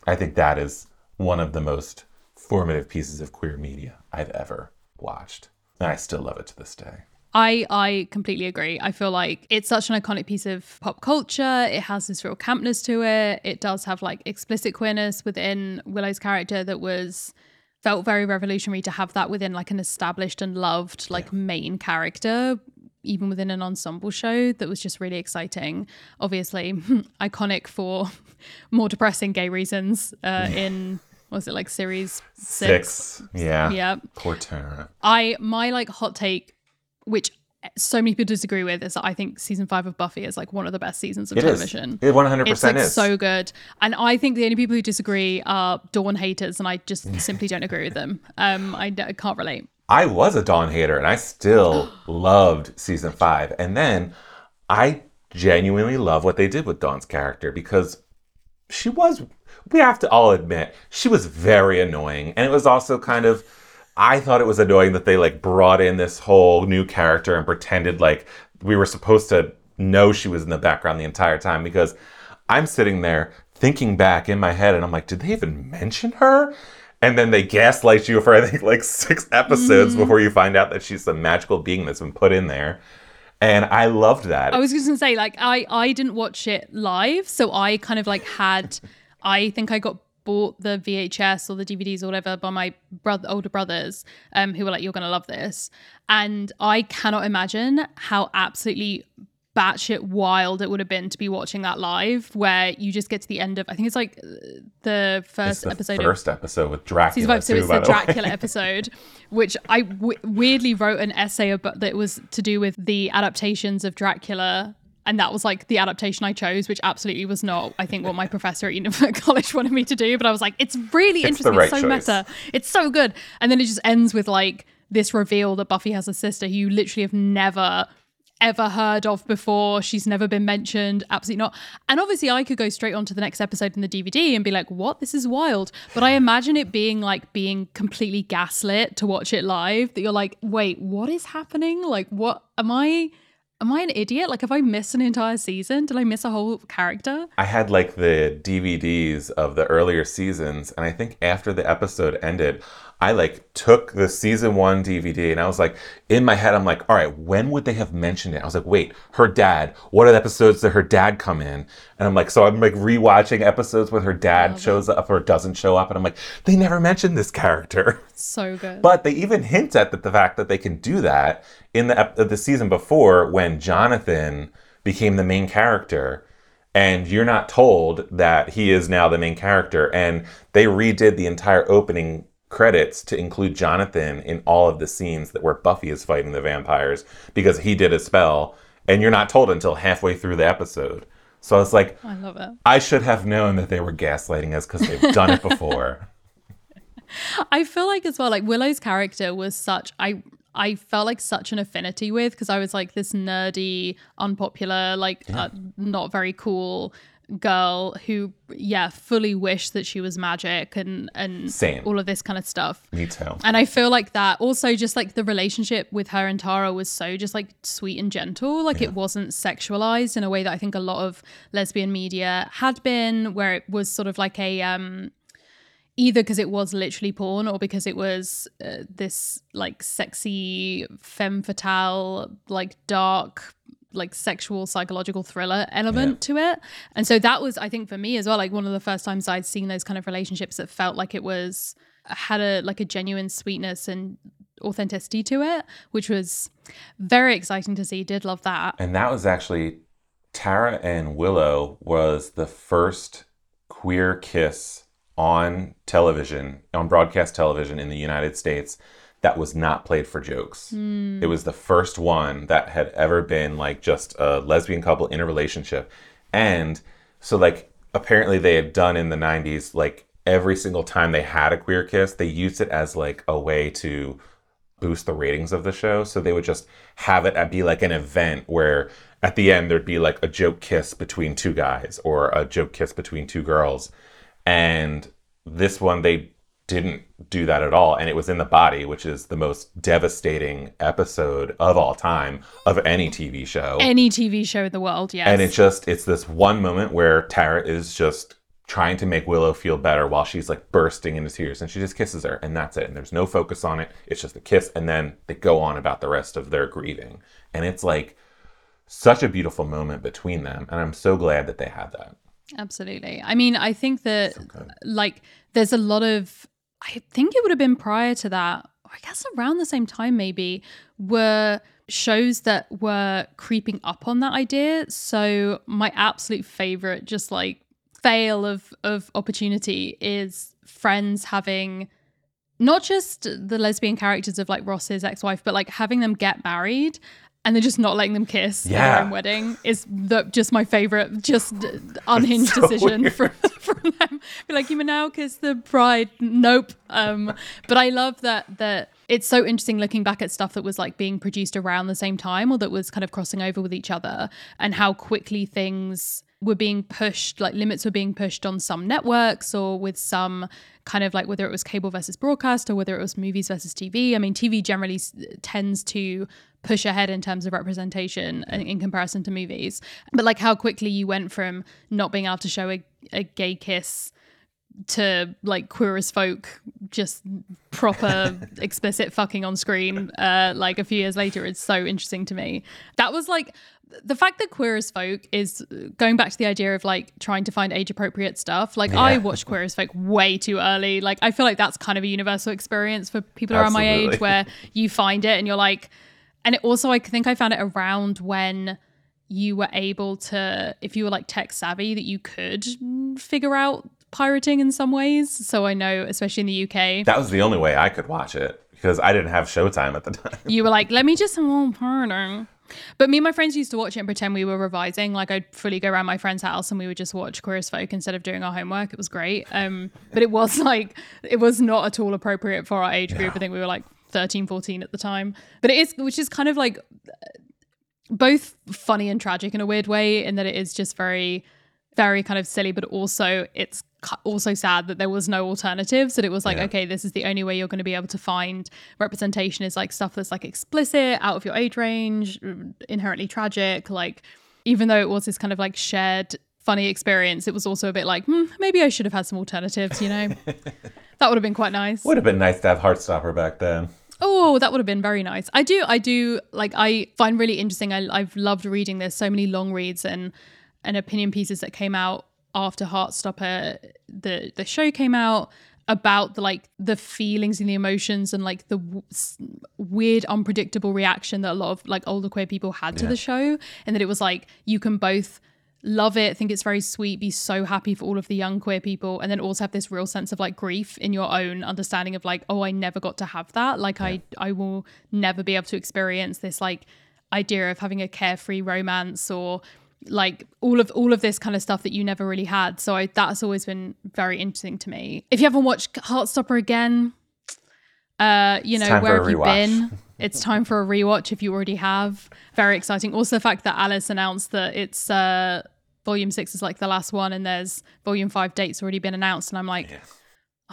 I think that is one of the most formative pieces of queer media I've ever watched. And I still love it to this day. I I completely agree. I feel like it's such an iconic piece of pop culture. It has this real campness to it. It does have like explicit queerness within Willow's character that was felt very revolutionary to have that within like an established and loved like yeah. main character even within an ensemble show that was just really exciting obviously iconic for more depressing gay reasons uh, in was it like series six? six yeah yeah poor Tara. i my like hot take which so many people disagree with is that I think season five of Buffy is like one of the best seasons of it television. Is. It 100% it's like is. so good. And I think the only people who disagree are Dawn haters, and I just simply don't agree with them. Um, I, I can't relate. I was a Dawn hater, and I still loved season five. And then I genuinely love what they did with Dawn's character because she was, we have to all admit, she was very annoying. And it was also kind of, I thought it was annoying that they like brought in this whole new character and pretended like we were supposed to know she was in the background the entire time because I'm sitting there thinking back in my head and I'm like, did they even mention her? And then they gaslight you for I think like six episodes mm. before you find out that she's some magical being that's been put in there. And I loved that. I was just gonna say, like, I I didn't watch it live, so I kind of like had I think I got bought the VHS or the DVDs or whatever by my brother, older brothers, um, who were like, "You're gonna love this," and I cannot imagine how absolutely batshit wild it would have been to be watching that live, where you just get to the end of I think it's like the first the episode. First of, episode with Dracula. Season five, so it's the, the Dracula episode, which I w- weirdly wrote an essay about that was to do with the adaptations of Dracula and that was like the adaptation I chose, which absolutely was not, I think, what my professor at University College wanted me to do. But I was like, it's really it's interesting. Right it's so choice. meta. It's so good. And then it just ends with like this reveal that Buffy has a sister who you literally have never ever heard of before. She's never been mentioned. Absolutely not. And obviously, I could go straight on to the next episode in the DVD and be like, what? This is wild. But I imagine it being like being completely gaslit to watch it live, that you're like, wait, what is happening? Like, what am I? Am I an idiot? Like, have I missed an entire season? Did I miss a whole character? I had like the DVDs of the earlier seasons, and I think after the episode ended, I like took the season one DVD and I was like, in my head, I'm like, all right, when would they have mentioned it? I was like, wait, her dad. What are the episodes that her dad come in? And I'm like, so I'm like rewatching episodes where her dad shows up or doesn't show up, and I'm like, they never mentioned this character. So good. But they even hint at the, the fact that they can do that in the the season before when Jonathan became the main character and you're not told that he is now the main character and they redid the entire opening credits to include Jonathan in all of the scenes that where Buffy is fighting the vampires because he did a spell, and you're not told until halfway through the episode. So it's like, I love it. I should have known that they were gaslighting us because they've done it before. I feel like as well, like Willow's character was such I I felt like such an affinity with because I was like this nerdy, unpopular, like yeah. uh, not very cool girl who yeah fully wished that she was magic and and Same. all of this kind of stuff me too and i feel like that also just like the relationship with her and tara was so just like sweet and gentle like yeah. it wasn't sexualized in a way that i think a lot of lesbian media had been where it was sort of like a um either because it was literally porn or because it was uh, this like sexy femme fatale like dark like sexual psychological thriller element yeah. to it. And so that was i think for me as well like one of the first times i'd seen those kind of relationships that felt like it was had a like a genuine sweetness and authenticity to it which was very exciting to see. Did love that. And that was actually tara and willow was the first queer kiss on television on broadcast television in the united states that was not played for jokes. Mm. It was the first one that had ever been like just a lesbian couple in a relationship. And so like apparently they had done in the 90s like every single time they had a queer kiss, they used it as like a way to boost the ratings of the show. So they would just have it be like an event where at the end there'd be like a joke kiss between two guys or a joke kiss between two girls. And this one they didn't do that at all and it was in the body which is the most devastating episode of all time of any tv show any tv show in the world yes and it just it's this one moment where tara is just trying to make Willow feel better while she's like bursting into tears and she just kisses her and that's it. And there's no focus on it. It's just a kiss and then they go on about the rest of their grieving. And it's like such a beautiful moment between them. And I'm so glad that they had that. Absolutely. I mean, I think that so like there's a lot of I think it would have been prior to that, or I guess around the same time maybe, were shows that were creeping up on that idea. So my absolute favorite just like fail of of opportunity is friends having not just the lesbian characters of like Ross's ex-wife, but like having them get married and then just not letting them kiss yeah. at their own wedding is the, just my favorite, just unhinged so decision from, from. Be like, you may now kiss the bride. Nope. Um, but I love that that it's so interesting looking back at stuff that was like being produced around the same time or that was kind of crossing over with each other and how quickly things were being pushed, like limits were being pushed on some networks or with some kind of like whether it was cable versus broadcast or whether it was movies versus TV. I mean, TV generally tends to push ahead in terms of representation in comparison to movies. But like how quickly you went from not being able to show a, a gay kiss to like queer as folk just proper explicit fucking on screen uh like a few years later it's so interesting to me. That was like the fact that queer as folk is going back to the idea of like trying to find age appropriate stuff like yeah. i watched queer as folk way too early. Like i feel like that's kind of a universal experience for people around my age where you find it and you're like and it also i think i found it around when you were able to if you were like tech savvy that you could figure out pirating in some ways so i know especially in the uk that was the only way i could watch it because i didn't have showtime at the time you were like let me just oh, pardon but me and my friends used to watch it and pretend we were revising. Like I'd fully go around my friend's house and we would just watch Queer as Folk instead of doing our homework. It was great. Um, but it was like it was not at all appropriate for our age group. I think we were like 13, 14 at the time. But it is, which is kind of like both funny and tragic in a weird way, in that it is just very, very kind of silly, but also it's also sad that there was no alternatives that it was like yeah. okay this is the only way you're going to be able to find representation is like stuff that's like explicit out of your age range inherently tragic like even though it was this kind of like shared funny experience it was also a bit like hmm, maybe i should have had some alternatives you know that would have been quite nice would have been nice to have heartstopper back then Oh, that would have been very nice. I do, I do like. I find really interesting. I, I've loved reading. There's so many long reads and and opinion pieces that came out after Heartstopper, the the show came out about the like the feelings and the emotions and like the w- weird unpredictable reaction that a lot of like older queer people had to yeah. the show and that it was like you can both love it think it's very sweet be so happy for all of the young queer people and then also have this real sense of like grief in your own understanding of like oh i never got to have that like yeah. i i will never be able to experience this like idea of having a carefree romance or like all of all of this kind of stuff that you never really had. So I, that's always been very interesting to me. If you haven't watched Heartstopper again, uh, you know where have you been? It's time for a rewatch if you already have. Very exciting. Also, the fact that Alice announced that it's uh, volume six is like the last one, and there's volume five dates already been announced, and I'm like. Yeah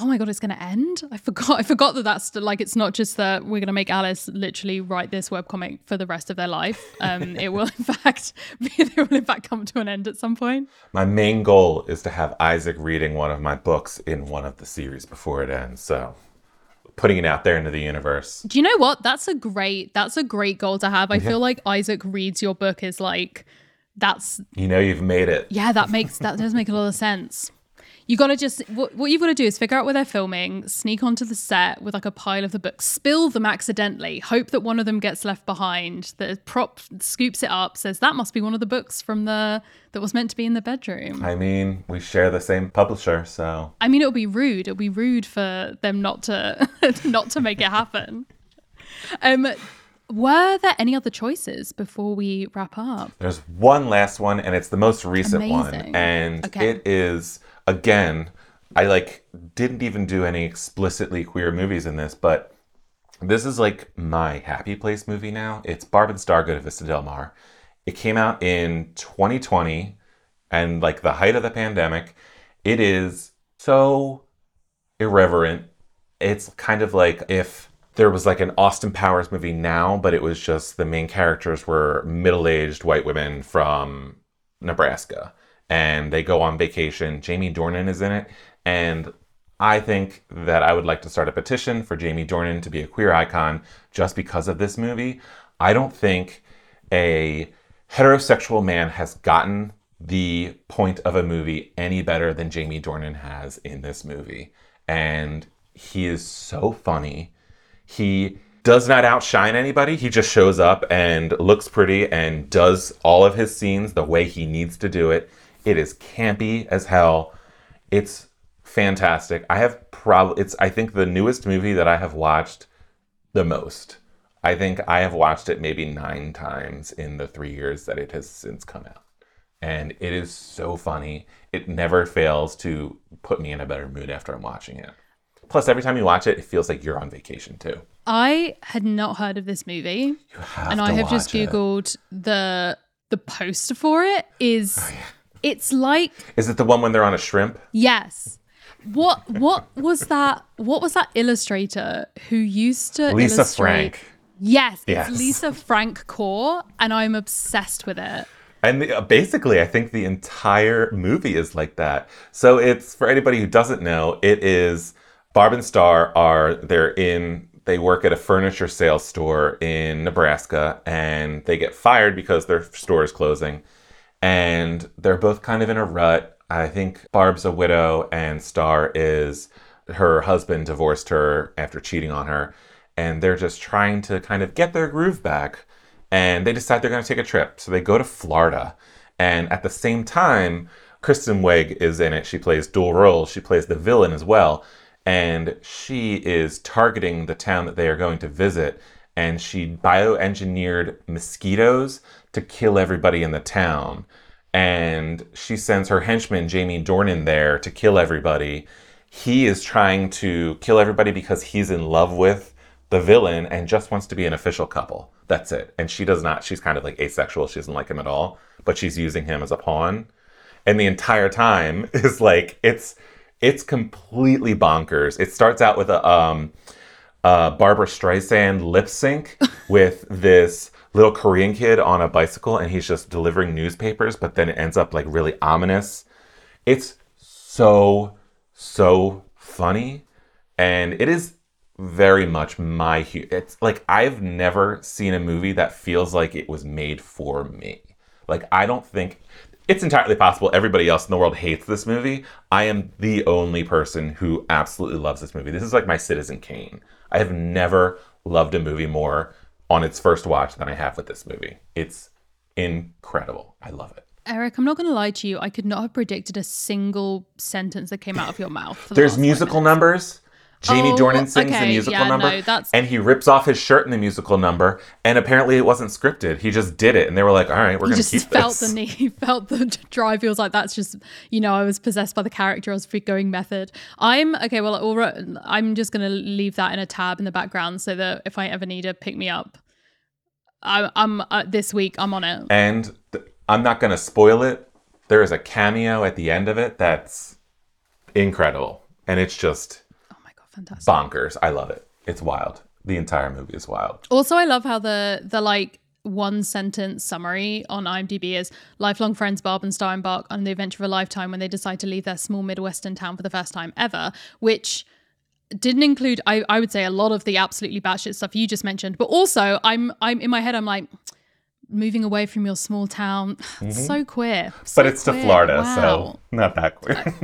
oh my god, it's going to end. I forgot. I forgot that that's like it's not just that we're going to make Alice literally write this webcomic for the rest of their life. Um, it will in fact, be it will in fact come to an end at some point. My main goal is to have Isaac reading one of my books in one of the series before it ends. So putting it out there into the universe. Do you know what? That's a great. That's a great goal to have. I yeah. feel like Isaac reads your book is like. That's you know you've made it. Yeah, that makes that does make a lot of sense. You got to just what, what you've got to do is figure out where they're filming, sneak onto the set with like a pile of the books, spill them accidentally, hope that one of them gets left behind. The prop scoops it up, says that must be one of the books from the that was meant to be in the bedroom. I mean, we share the same publisher, so I mean, it'll be rude. It'll be rude for them not to not to make it happen. Um, were there any other choices before we wrap up? There's one last one, and it's the most recent Amazing. one, and okay. it is again, I like didn't even do any explicitly queer movies in this, but this is like my happy place movie now. It's Barb and Star Go to Vista Del Mar. It came out in 2020 and like the height of the pandemic. It is so irreverent. It's kind of like if there was like an Austin Powers movie now, but it was just the main characters were middle aged white women from Nebraska and they go on vacation. Jamie Dornan is in it. And I think that I would like to start a petition for Jamie Dornan to be a queer icon just because of this movie. I don't think a heterosexual man has gotten the point of a movie any better than Jamie Dornan has in this movie. And he is so funny. He does not outshine anybody. He just shows up and looks pretty and does all of his scenes the way he needs to do it. It is campy as hell. It's fantastic. I have probably it's I think the newest movie that I have watched the most. I think I have watched it maybe 9 times in the 3 years that it has since come out. And it is so funny. It never fails to put me in a better mood after I'm watching it. Plus every time you watch it, it feels like you're on vacation too. I had not heard of this movie, You have and to I have just watch it. googled the the poster for it. Is Oh, it's like Is it the one when they're on a shrimp? yes. What what was that? What was that illustrator who used to Lisa illustrate? Frank. Yes, Yes. it's Lisa Frank Core, and I'm obsessed with it. And the, uh, basically, I think the entire movie is like that. So it's for anybody who doesn't know, it is Barb and Star are they're in they work at a furniture sales store in Nebraska, and they get fired because their store is closing, and they're both kind of in a rut. I think Barb's a widow, and Star is her husband divorced her after cheating on her, and they're just trying to kind of get their groove back and they decide they're going to take a trip. So they go to Florida. And at the same time, Kristen Wiig is in it. She plays dual roles. She plays the villain as well. And she is targeting the town that they are going to visit. And she bioengineered mosquitoes to kill everybody in the town. And she sends her henchman, Jamie Dornan, there to kill everybody. He is trying to kill everybody because he's in love with the villain and just wants to be an official couple. That's it. And she does not. She's kind of like asexual. She doesn't like him at all, but she's using him as a pawn. And the entire time is like it's it's completely bonkers. It starts out with a um uh Barbara Streisand lip sync with this little Korean kid on a bicycle and he's just delivering newspapers, but then it ends up like really ominous. It's so so funny and it is very much my it's like I've never seen a movie that feels like it was made for me. Like I don't think it's entirely possible everybody else in the world hates this movie. I am the only person who absolutely loves this movie. This is like my Citizen Kane. I have never loved a movie more on its first watch than I have with this movie. It's incredible. I love it. Erik, I'm not going to lie to you. I could not have predicted a single sentence that came out of your mouth. the There's musical numbers. Jamie Oh, Dornan sings the musical yeah, number, no, and he rips off his shirt in the musical number. And apparently, it wasn't scripted. He just did it, and they were like, "All right, we're going to keep felt this." the need, he felt the drive. He was like, "That's just, you know, I was possessed by the character. I was going method." I'm okay. Well, all right, I'm just gonna leave that in a tab in the background so that if I ever need to pick me up, I, I'm uh, this week. I'm on it. And th- I'm not going to spoil it. There is a cameo at the end of it that's incredible, and it's just fantastic! bonkers. I love it. It's wild. The entire movie is wild. Also, I love how the the like one sentence summary on IMDb is lifelong friends Barb and Star embark on the adventure of a lifetime when they decide to leave their small Midwestern town for the first time ever, which didn't include I, I would say a lot of the absolutely batshit stuff you just mentioned, but also I'm I'm in my head I'm like moving away from your small town, mm-hmm. so queer. But so it's to. Florida, Wow. so not that queer.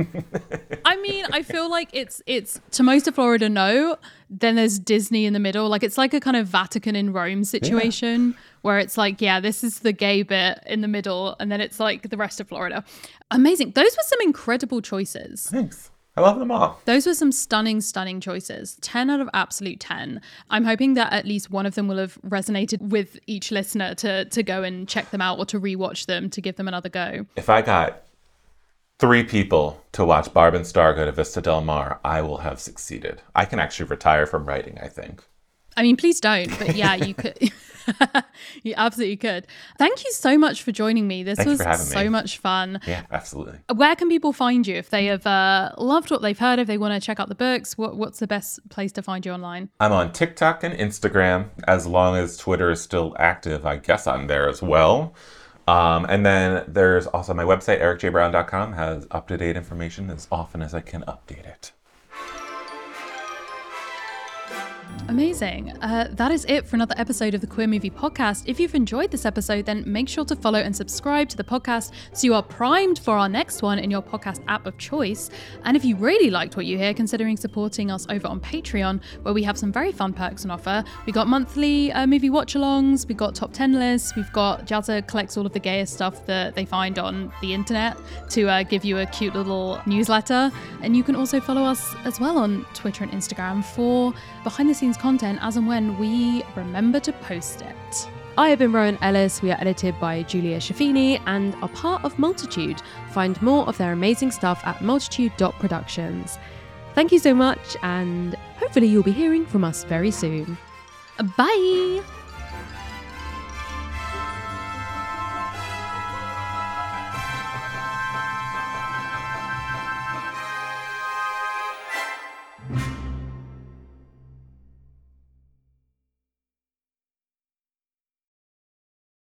I mean, I feel like it's it's to most of Florida, no. Then there's Disney in the middle. Like it's like a kind of Vatican in Rome situation where it's like, yeah, this is the gay bit in the middle, and then it's like the rest of Florida. Amazing. Those were some incredible choices. Thanks. I love them all. Those were some stunning, stunning choices. 10 out of absolute 10. I'm hoping that at least one of them will have resonated with each listener to to go and check them out or to rewatch them to give them another go. If I got three people to watch Barb and Star go to Vista Del Mar, I will have succeeded. I can actually retire from writing, I think. I mean, please don't, but yeah, you could. you absolutely could. Thank you so much for joining me. This was so me. much fun. Yeah, absolutely. Where can people find you if they have uh, loved what they've heard? If they want to check out the books, what, what's the best place to find you online? I'm on TikTok and Instagram. As long as Twitter is still active, I guess I'm there as well. Um, and then there's also my website, erikjbrown.com, has up to date information as often as I can update it. Amazing. Uh, that is it for another episode of the Queer Movie Podcast. If you've enjoyed this episode, then make sure to follow and subscribe to the podcast so you are primed for our next one in your podcast app of choice. And if you really liked what you hear, considering supporting us over on Patreon, where we have some very fun perks on offer. We got monthly uh, movie watch alongs, we've got top 10 lists, we've got Jazza collects all of the gayest stuff that they find on the internet to uh, give you a cute little newsletter. And you can also follow us as well on Twitter and Instagram for behind the scenes content as and when we remember to post it. I have been Rowan Ellis. We are edited by Julia Schifini and are part of Multitude. Find more of their amazing stuff at multitude.productions. Thank you so much, and hopefully, you'll be hearing from us very soon. Bye!